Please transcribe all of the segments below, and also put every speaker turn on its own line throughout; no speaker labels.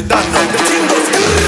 Just force.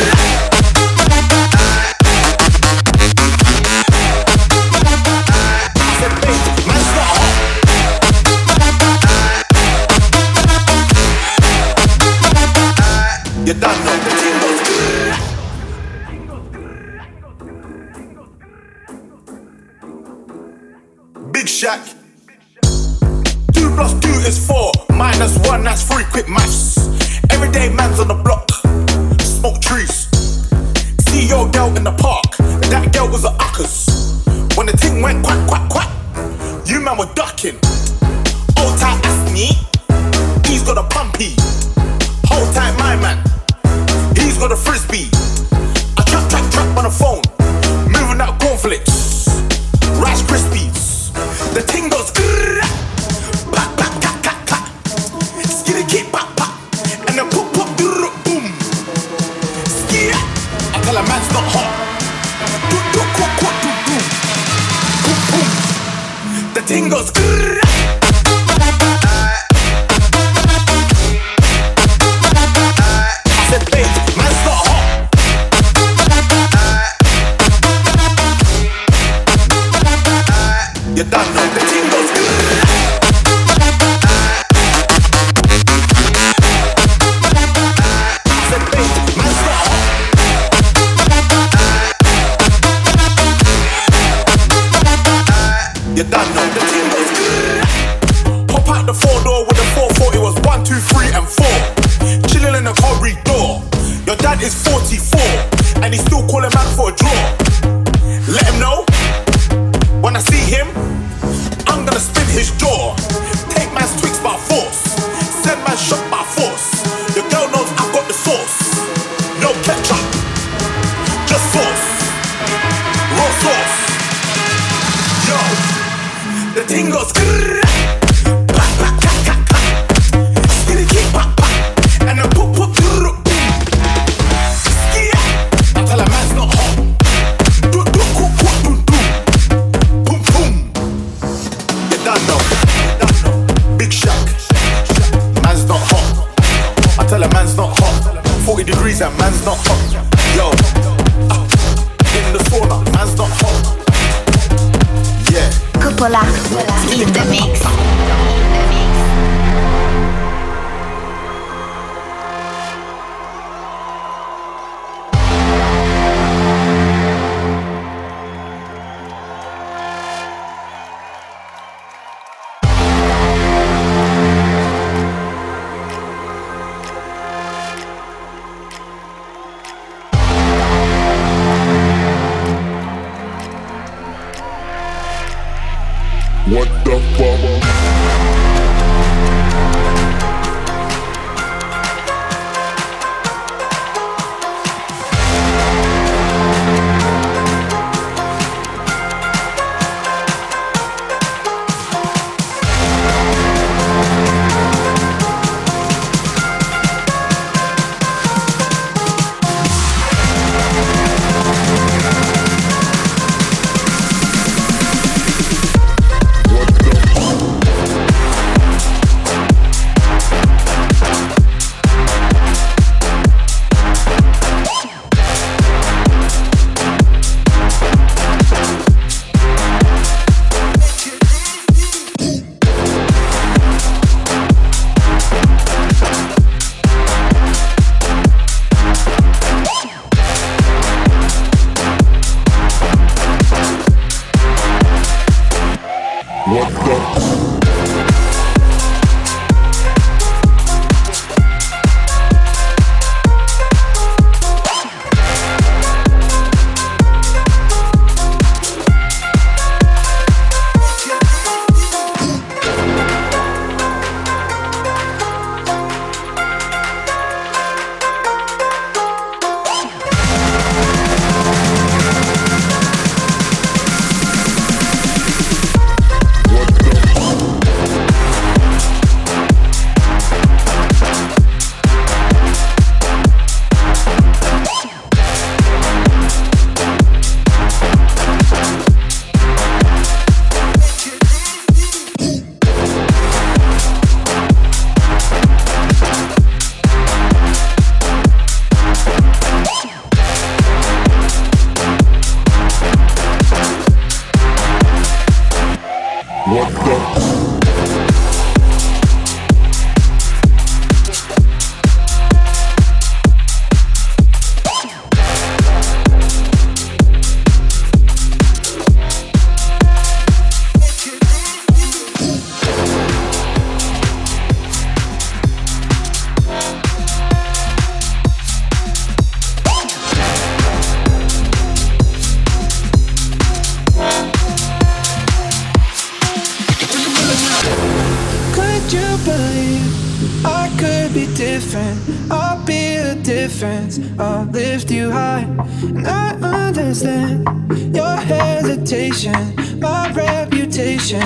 Could be different? I'll be the difference. I'll lift you high. And I understand your hesitation, my reputation.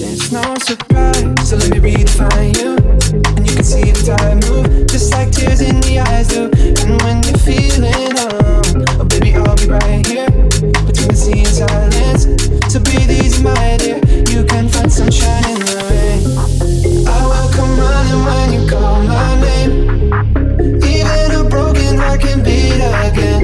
It's no surprise. So let me redefine you. And you can see the tide move, just like tears in the eyes do. And when you're feeling alone, oh baby, I'll be right here. Between the sea and silence. So breathe easy, my dear. You can find sunshine in the rain. Even a broken heart can beat again.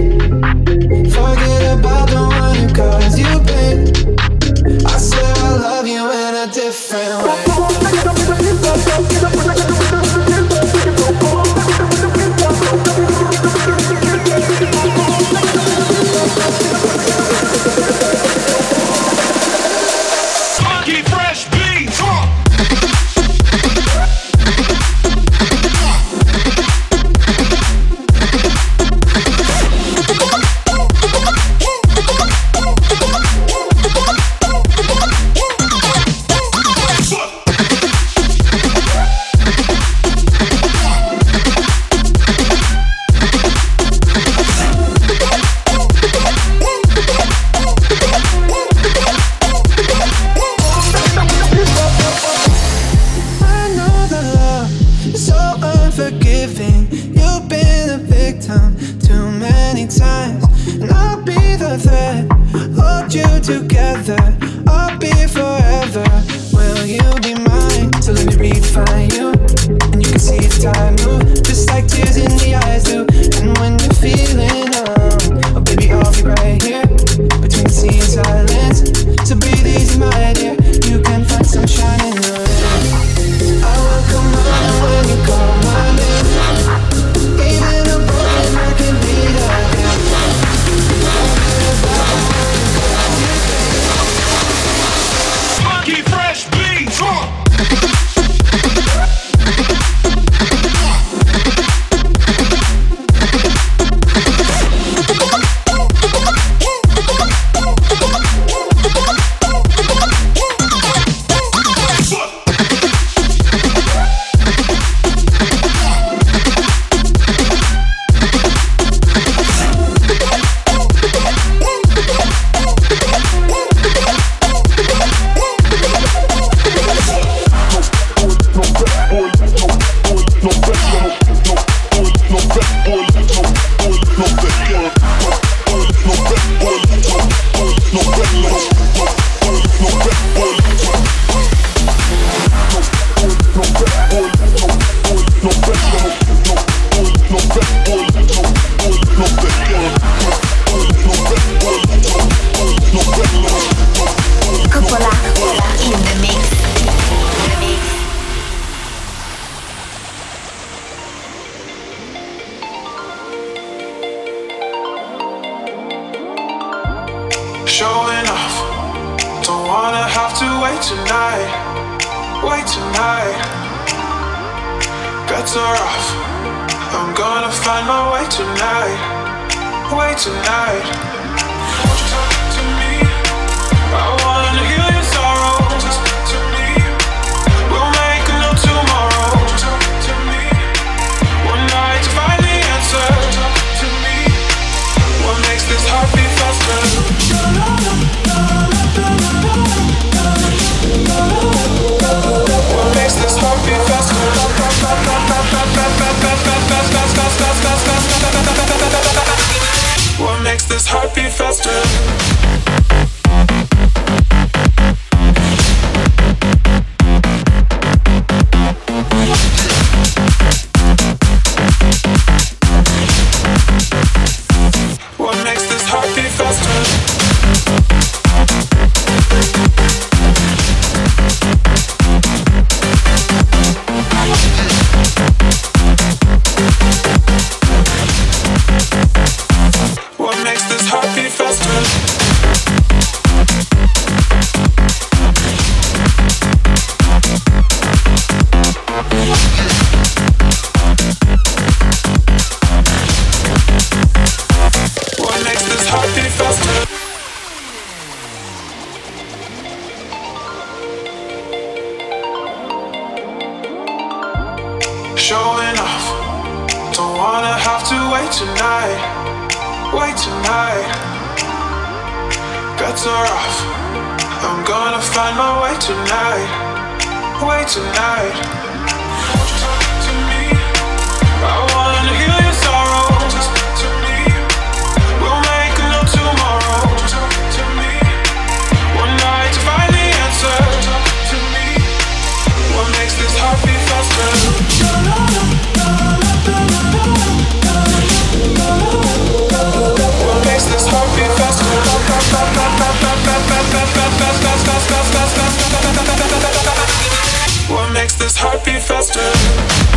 makes this heartbeat faster.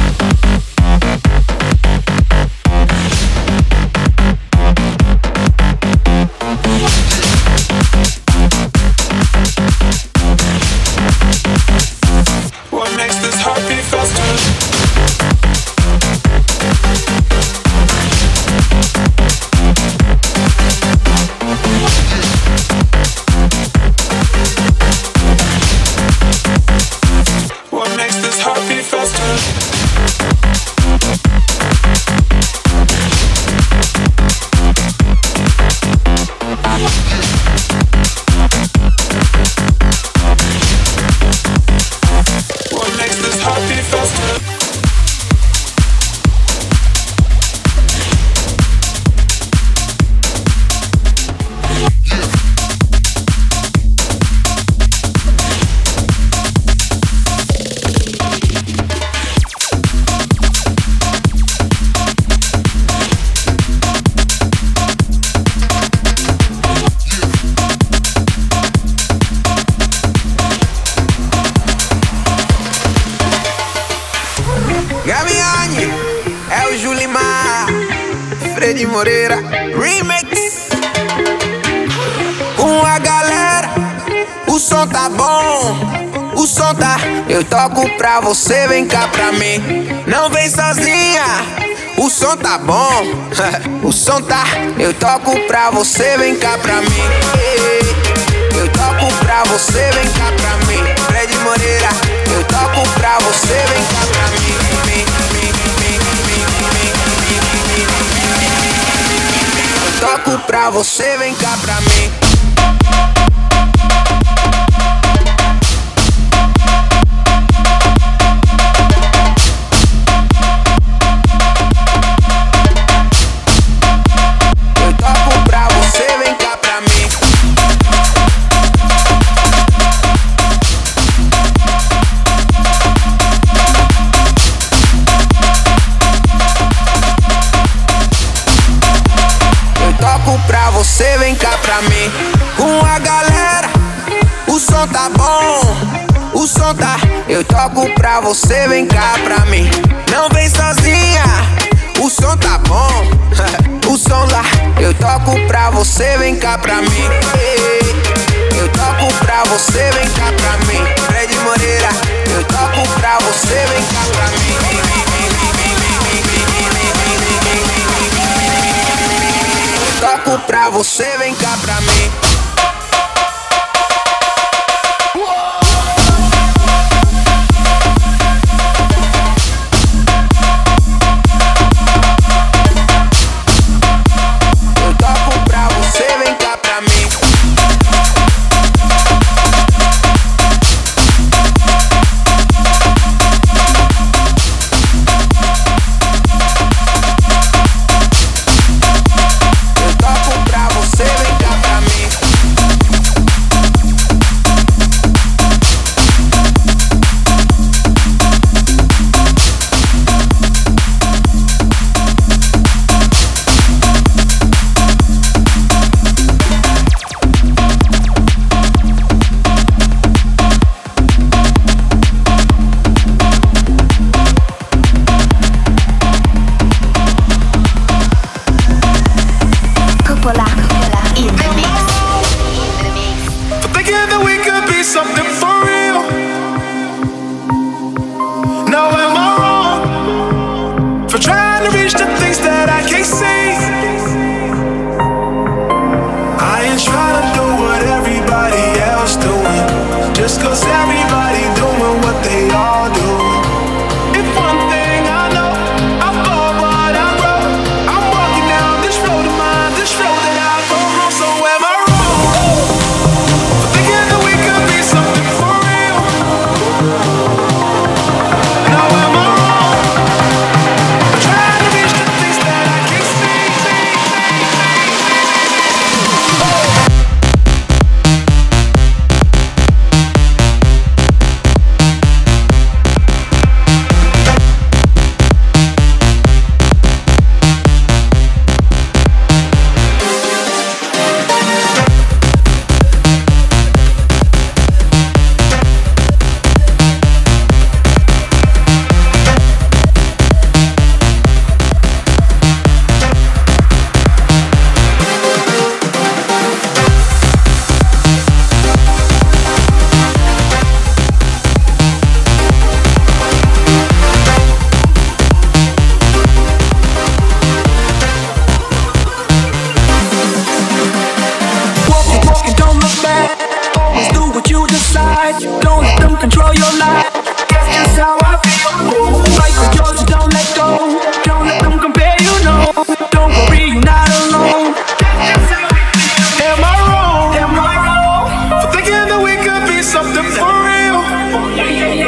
louco pra você, vem cá pra mim.
yeah, yeah, yeah.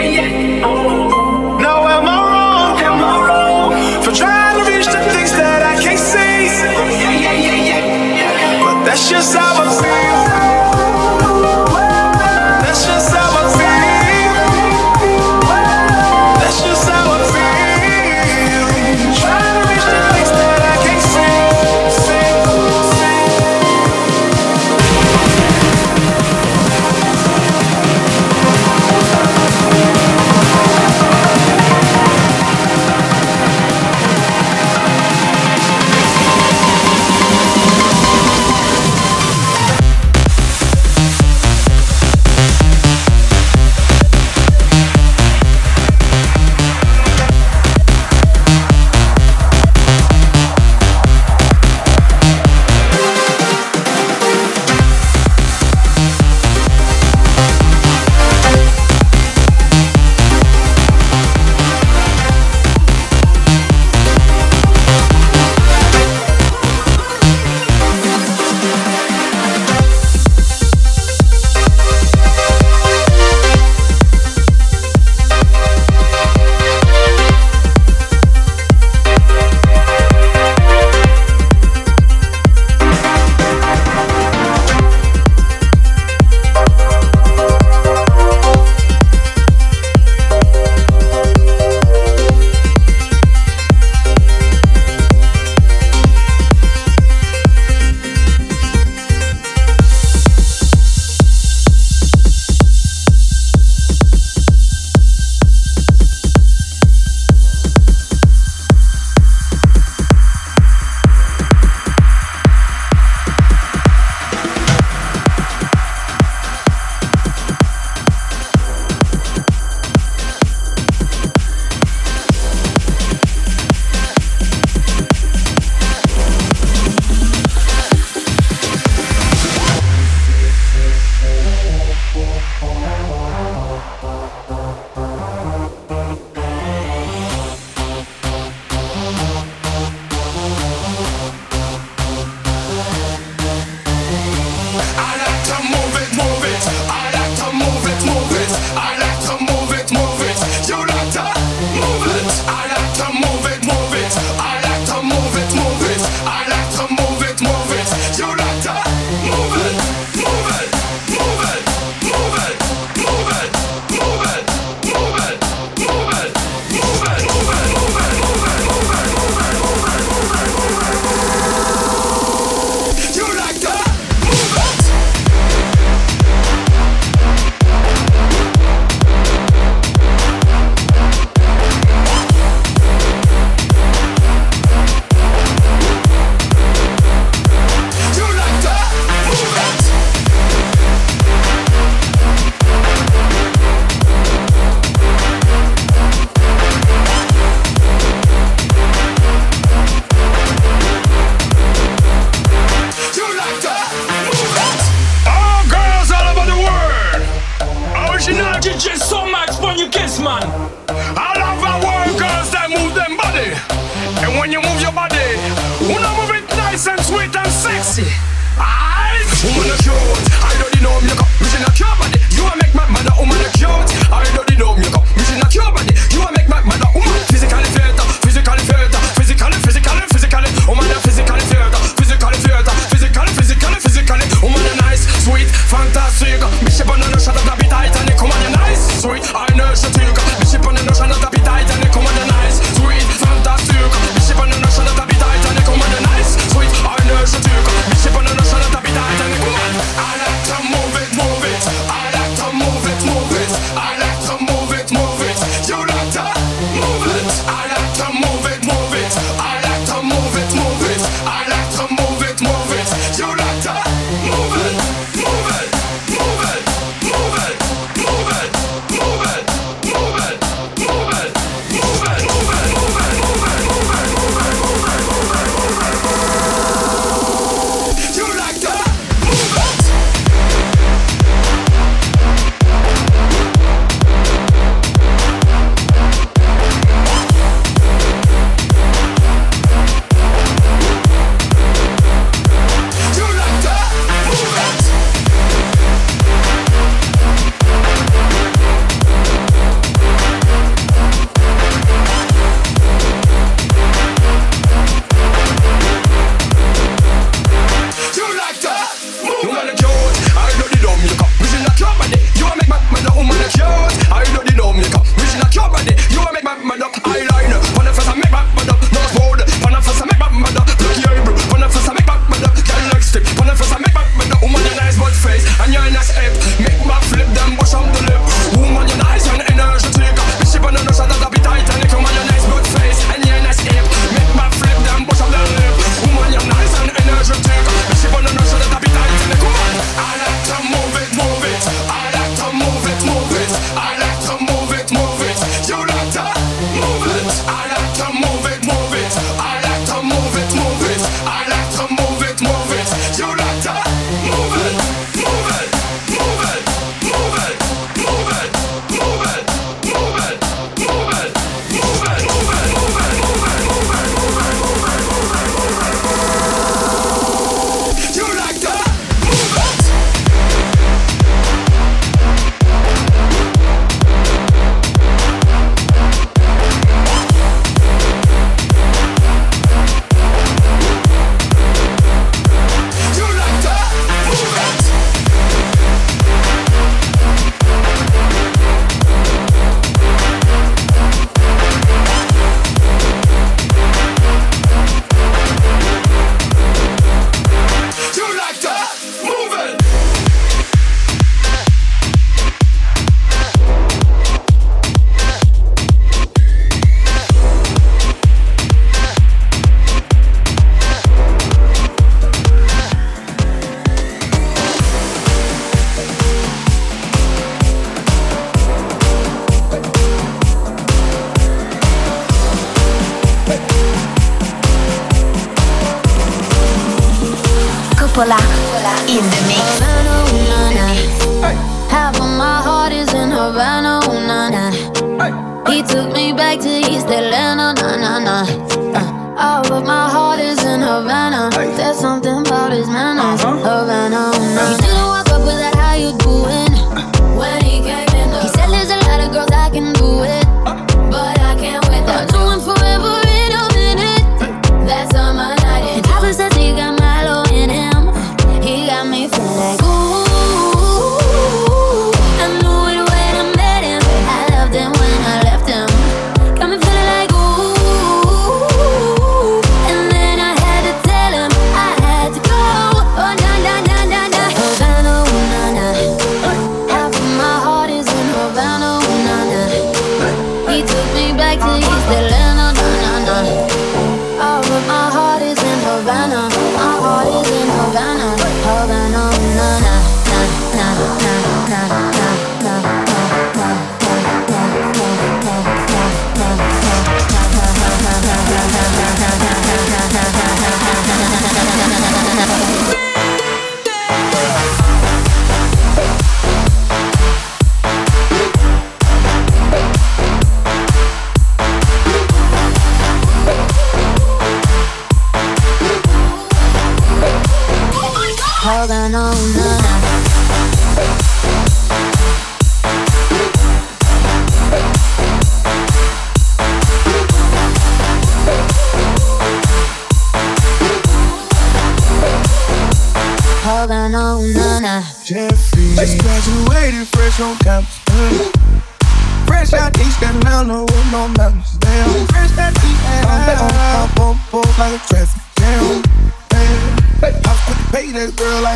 Holding on, na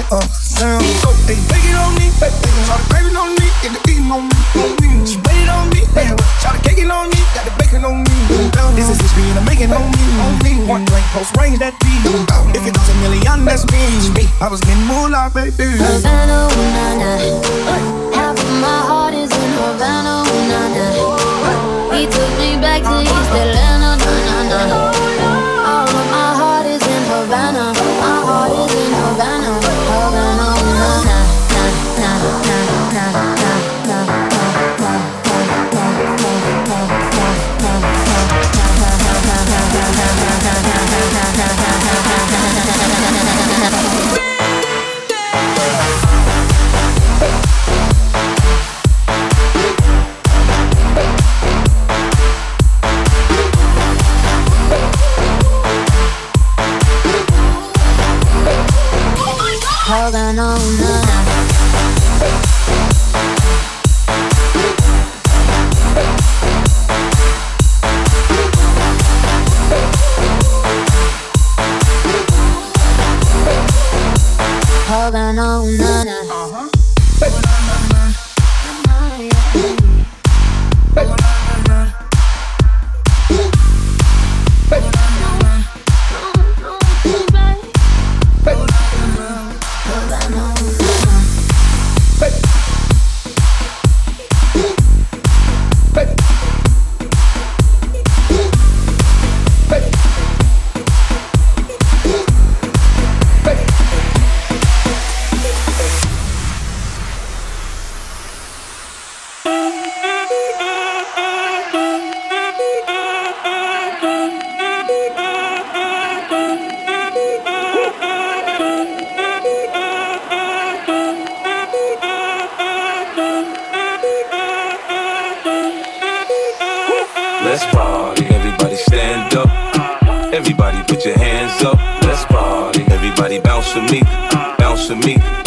that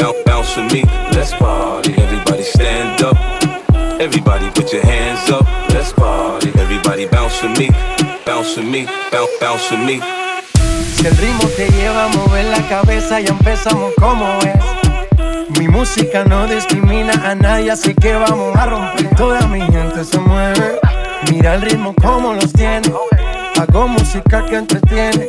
bounce, bounce with me. Let's party, everybody stand up. Everybody put your hands up. Let's party, everybody bounce with me, bounce with me, bounce, bounce with me.
Si el ritmo te lleva a mover la cabeza, ya empezamos como es. Mi música no discrimina a nadie, así que vamos a romper. Toda mi gente se mueve. Mira el ritmo como los tiene. Hago música que entretiene.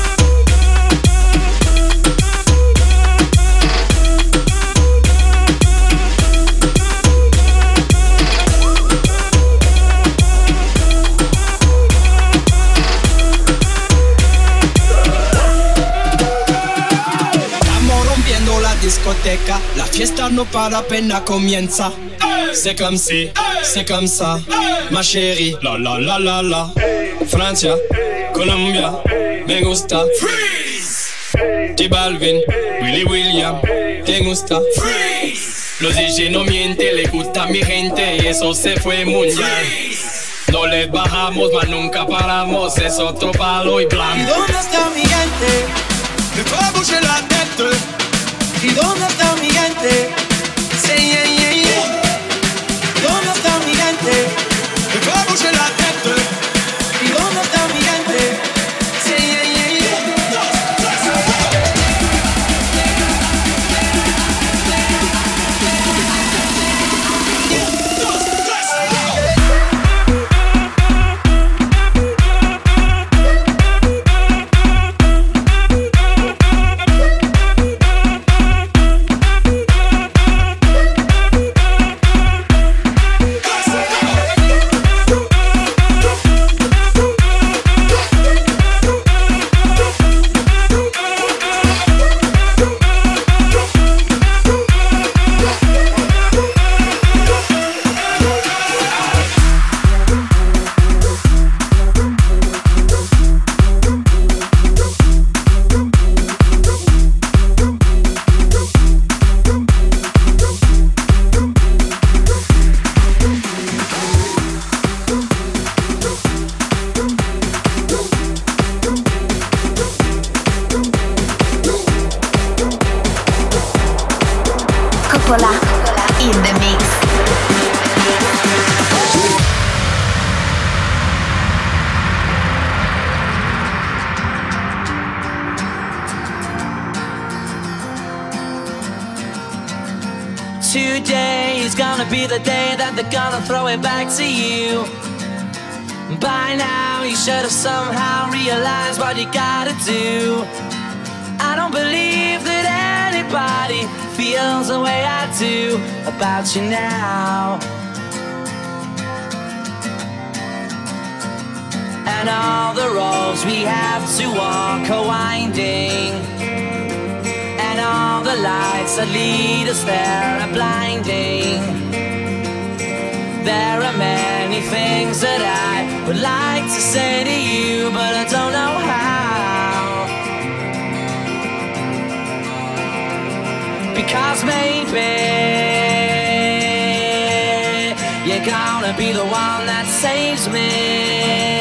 Discoteca, la fiesta no para apenas comienza. C'est comme si, c'est comme ça, ma chérie. La la la la la. Francia, Colombia, me gusta. Freeze. J Balvin, Willy William, te gusta. Freeze. Los DJ no mienten, le gusta a mi gente y eso se fue mundial. No les bajamos, mas nunca paramos, es otro palo y
¿Y
blanco.
dónde está mi gente?
Me fue bouger la tête.
¿Y dónde está mi gente?
Today is gonna be the day that they're gonna throw it back to you. By now, you should have somehow realized what you gotta do. I don't believe that anybody feels the way I do about you now. And all the roads we have to walk are winding. All the lights that lead us there are blinding. There are many things that I would like to say to you, but I don't know how. Because maybe you're gonna be the one that saves me.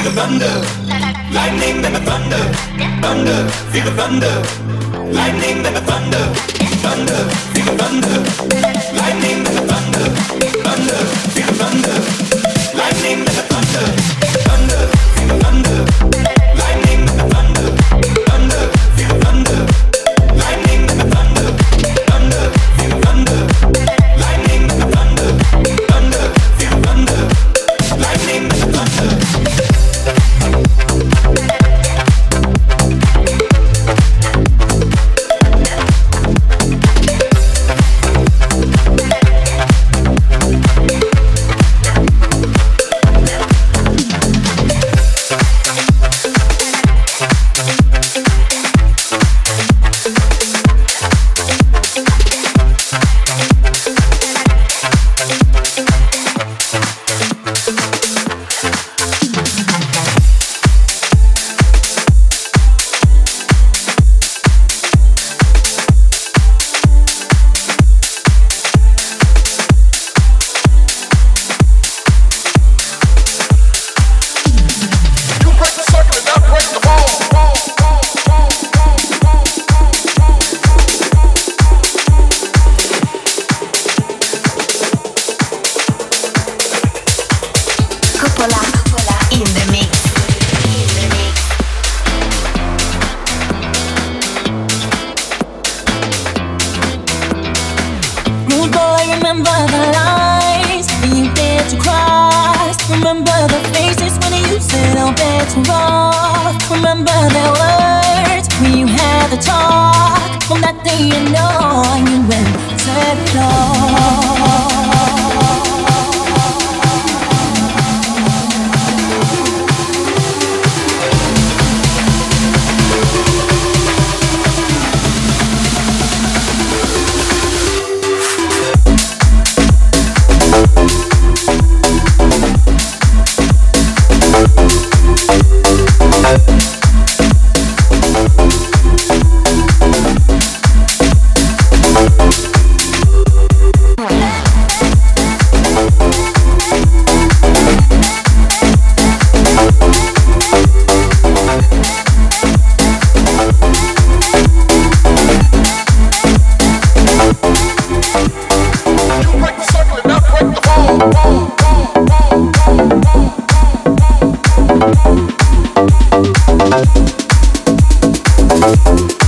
feel the thunder. Lightning, and the thunder. Thunder, feel the thunder. Lightning, then the thunder. Thunder, feel the thunder. Lightning, the thunder. Thunder, feel the thunder. Lightning, the thunder. Thunder, feel
the
thunder. Thank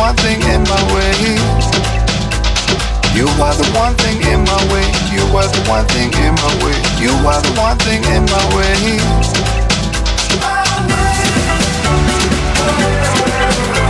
one thing in my way. You are the one thing in my way. You are the one thing in my way. You are the one thing in my way. My
way.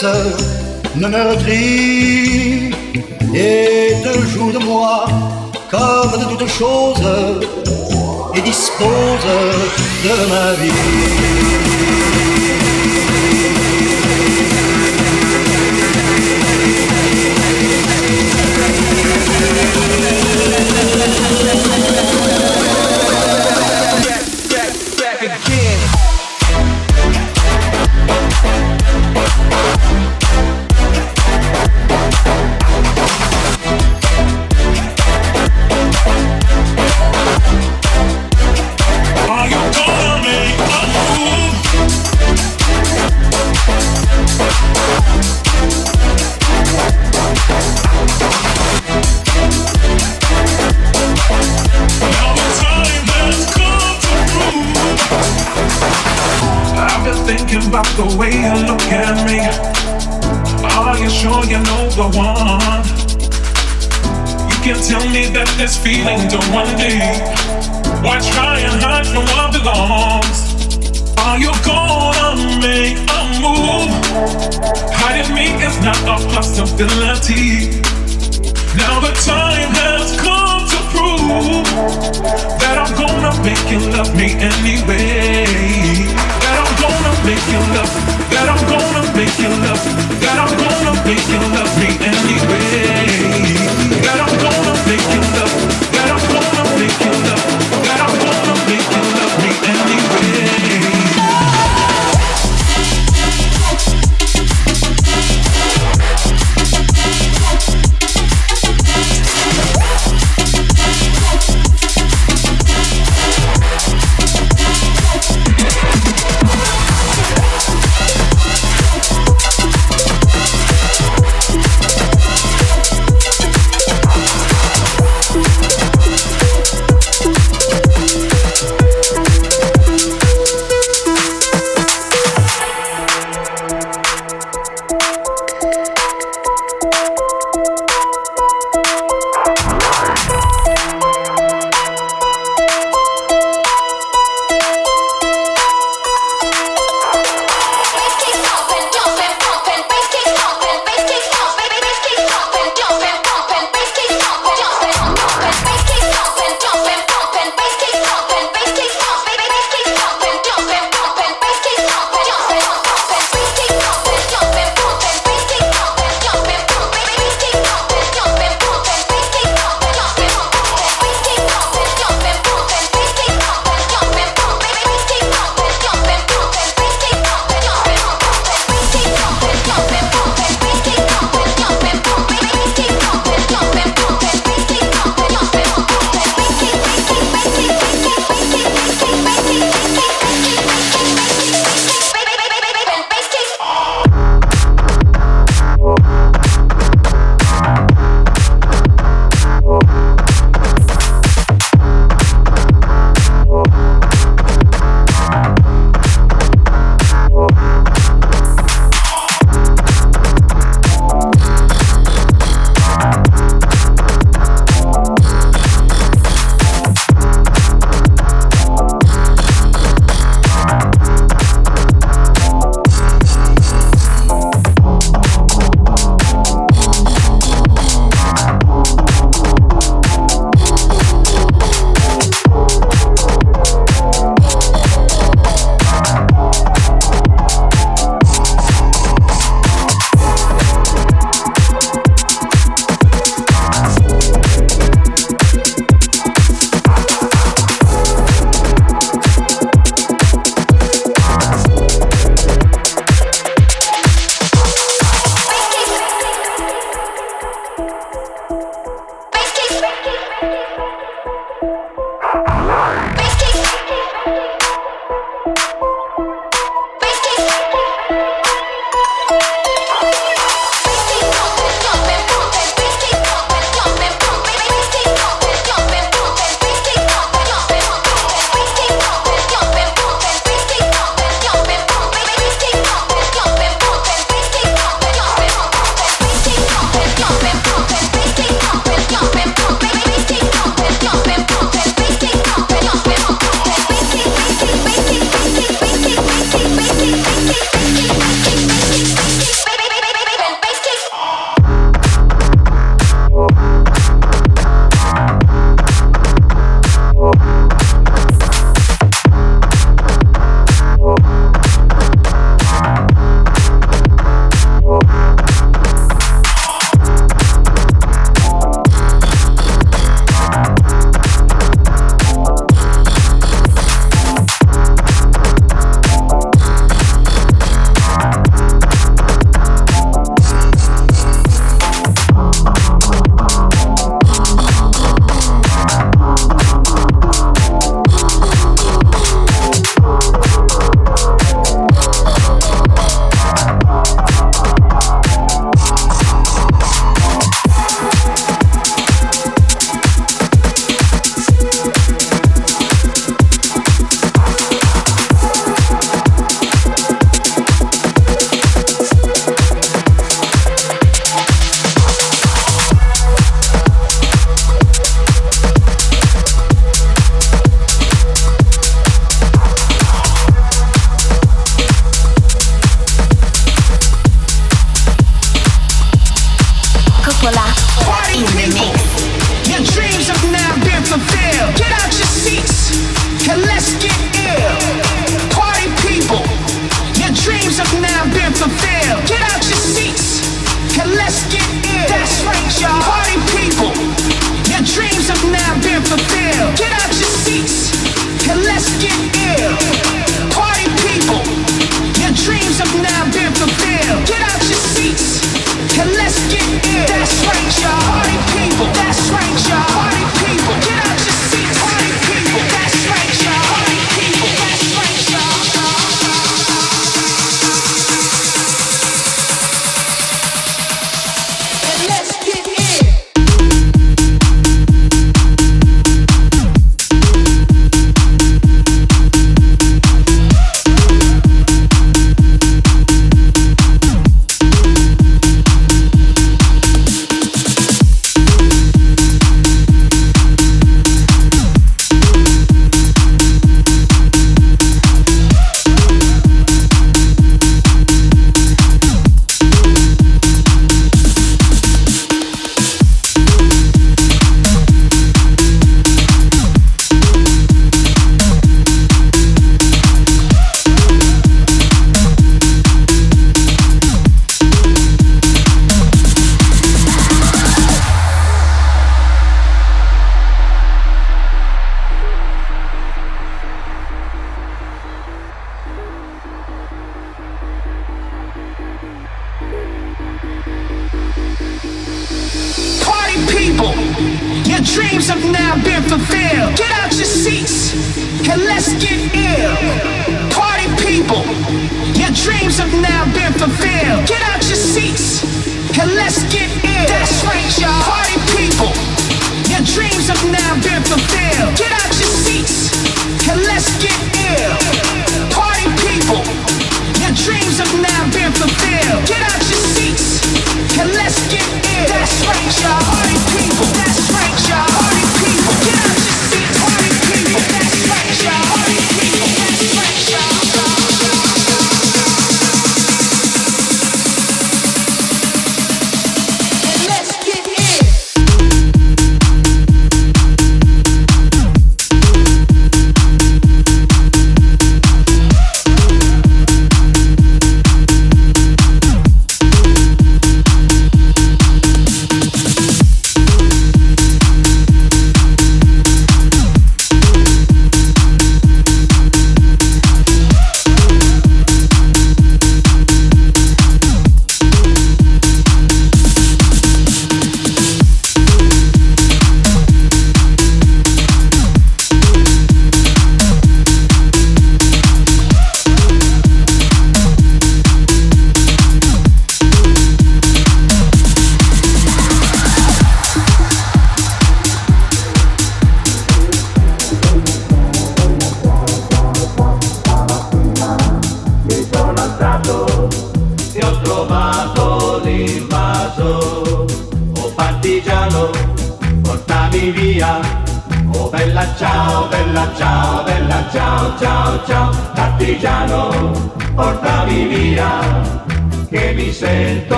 Ne me
meurtrit et te joue de moi comme de toutes choses et dispose de ma
vie.